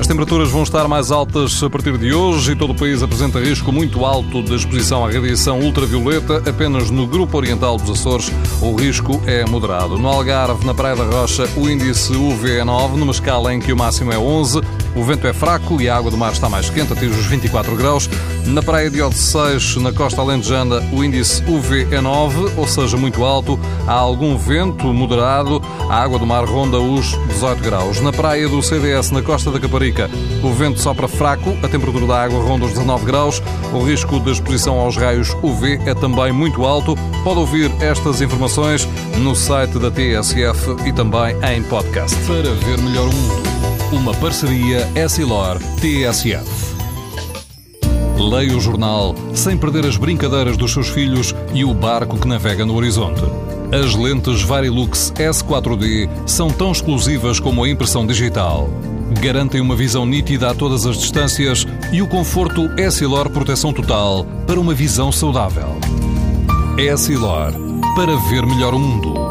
As temperaturas vão estar mais altas a partir de hoje e todo o país apresenta risco muito alto de exposição à radiação ultravioleta. Apenas no grupo oriental dos Açores o risco é moderado. No Algarve, na Praia da Rocha, o índice UV é 9, numa escala em que o máximo é 11. O vento é fraco e a água do mar está mais quente, atinge os 24 graus. Na praia de Odeceixe, na costa alentejana, o índice UV é 9, ou seja, muito alto. Há algum vento moderado. A água do mar ronda os 18 graus. Na praia do CDS, na costa da Caparica, o vento sopra fraco. A temperatura da água ronda os 19 graus. O risco de exposição aos raios UV é também muito alto. Pode ouvir estas informações no site da TSF e também em podcast. Para ver melhor o mundo. Uma parceria Essilor-TSF. Leia o jornal sem perder as brincadeiras dos seus filhos e o barco que navega no horizonte. As lentes Varilux S4D são tão exclusivas como a impressão digital. Garantem uma visão nítida a todas as distâncias e o conforto Essilor Proteção Total para uma visão saudável. Essilor, para ver melhor o mundo.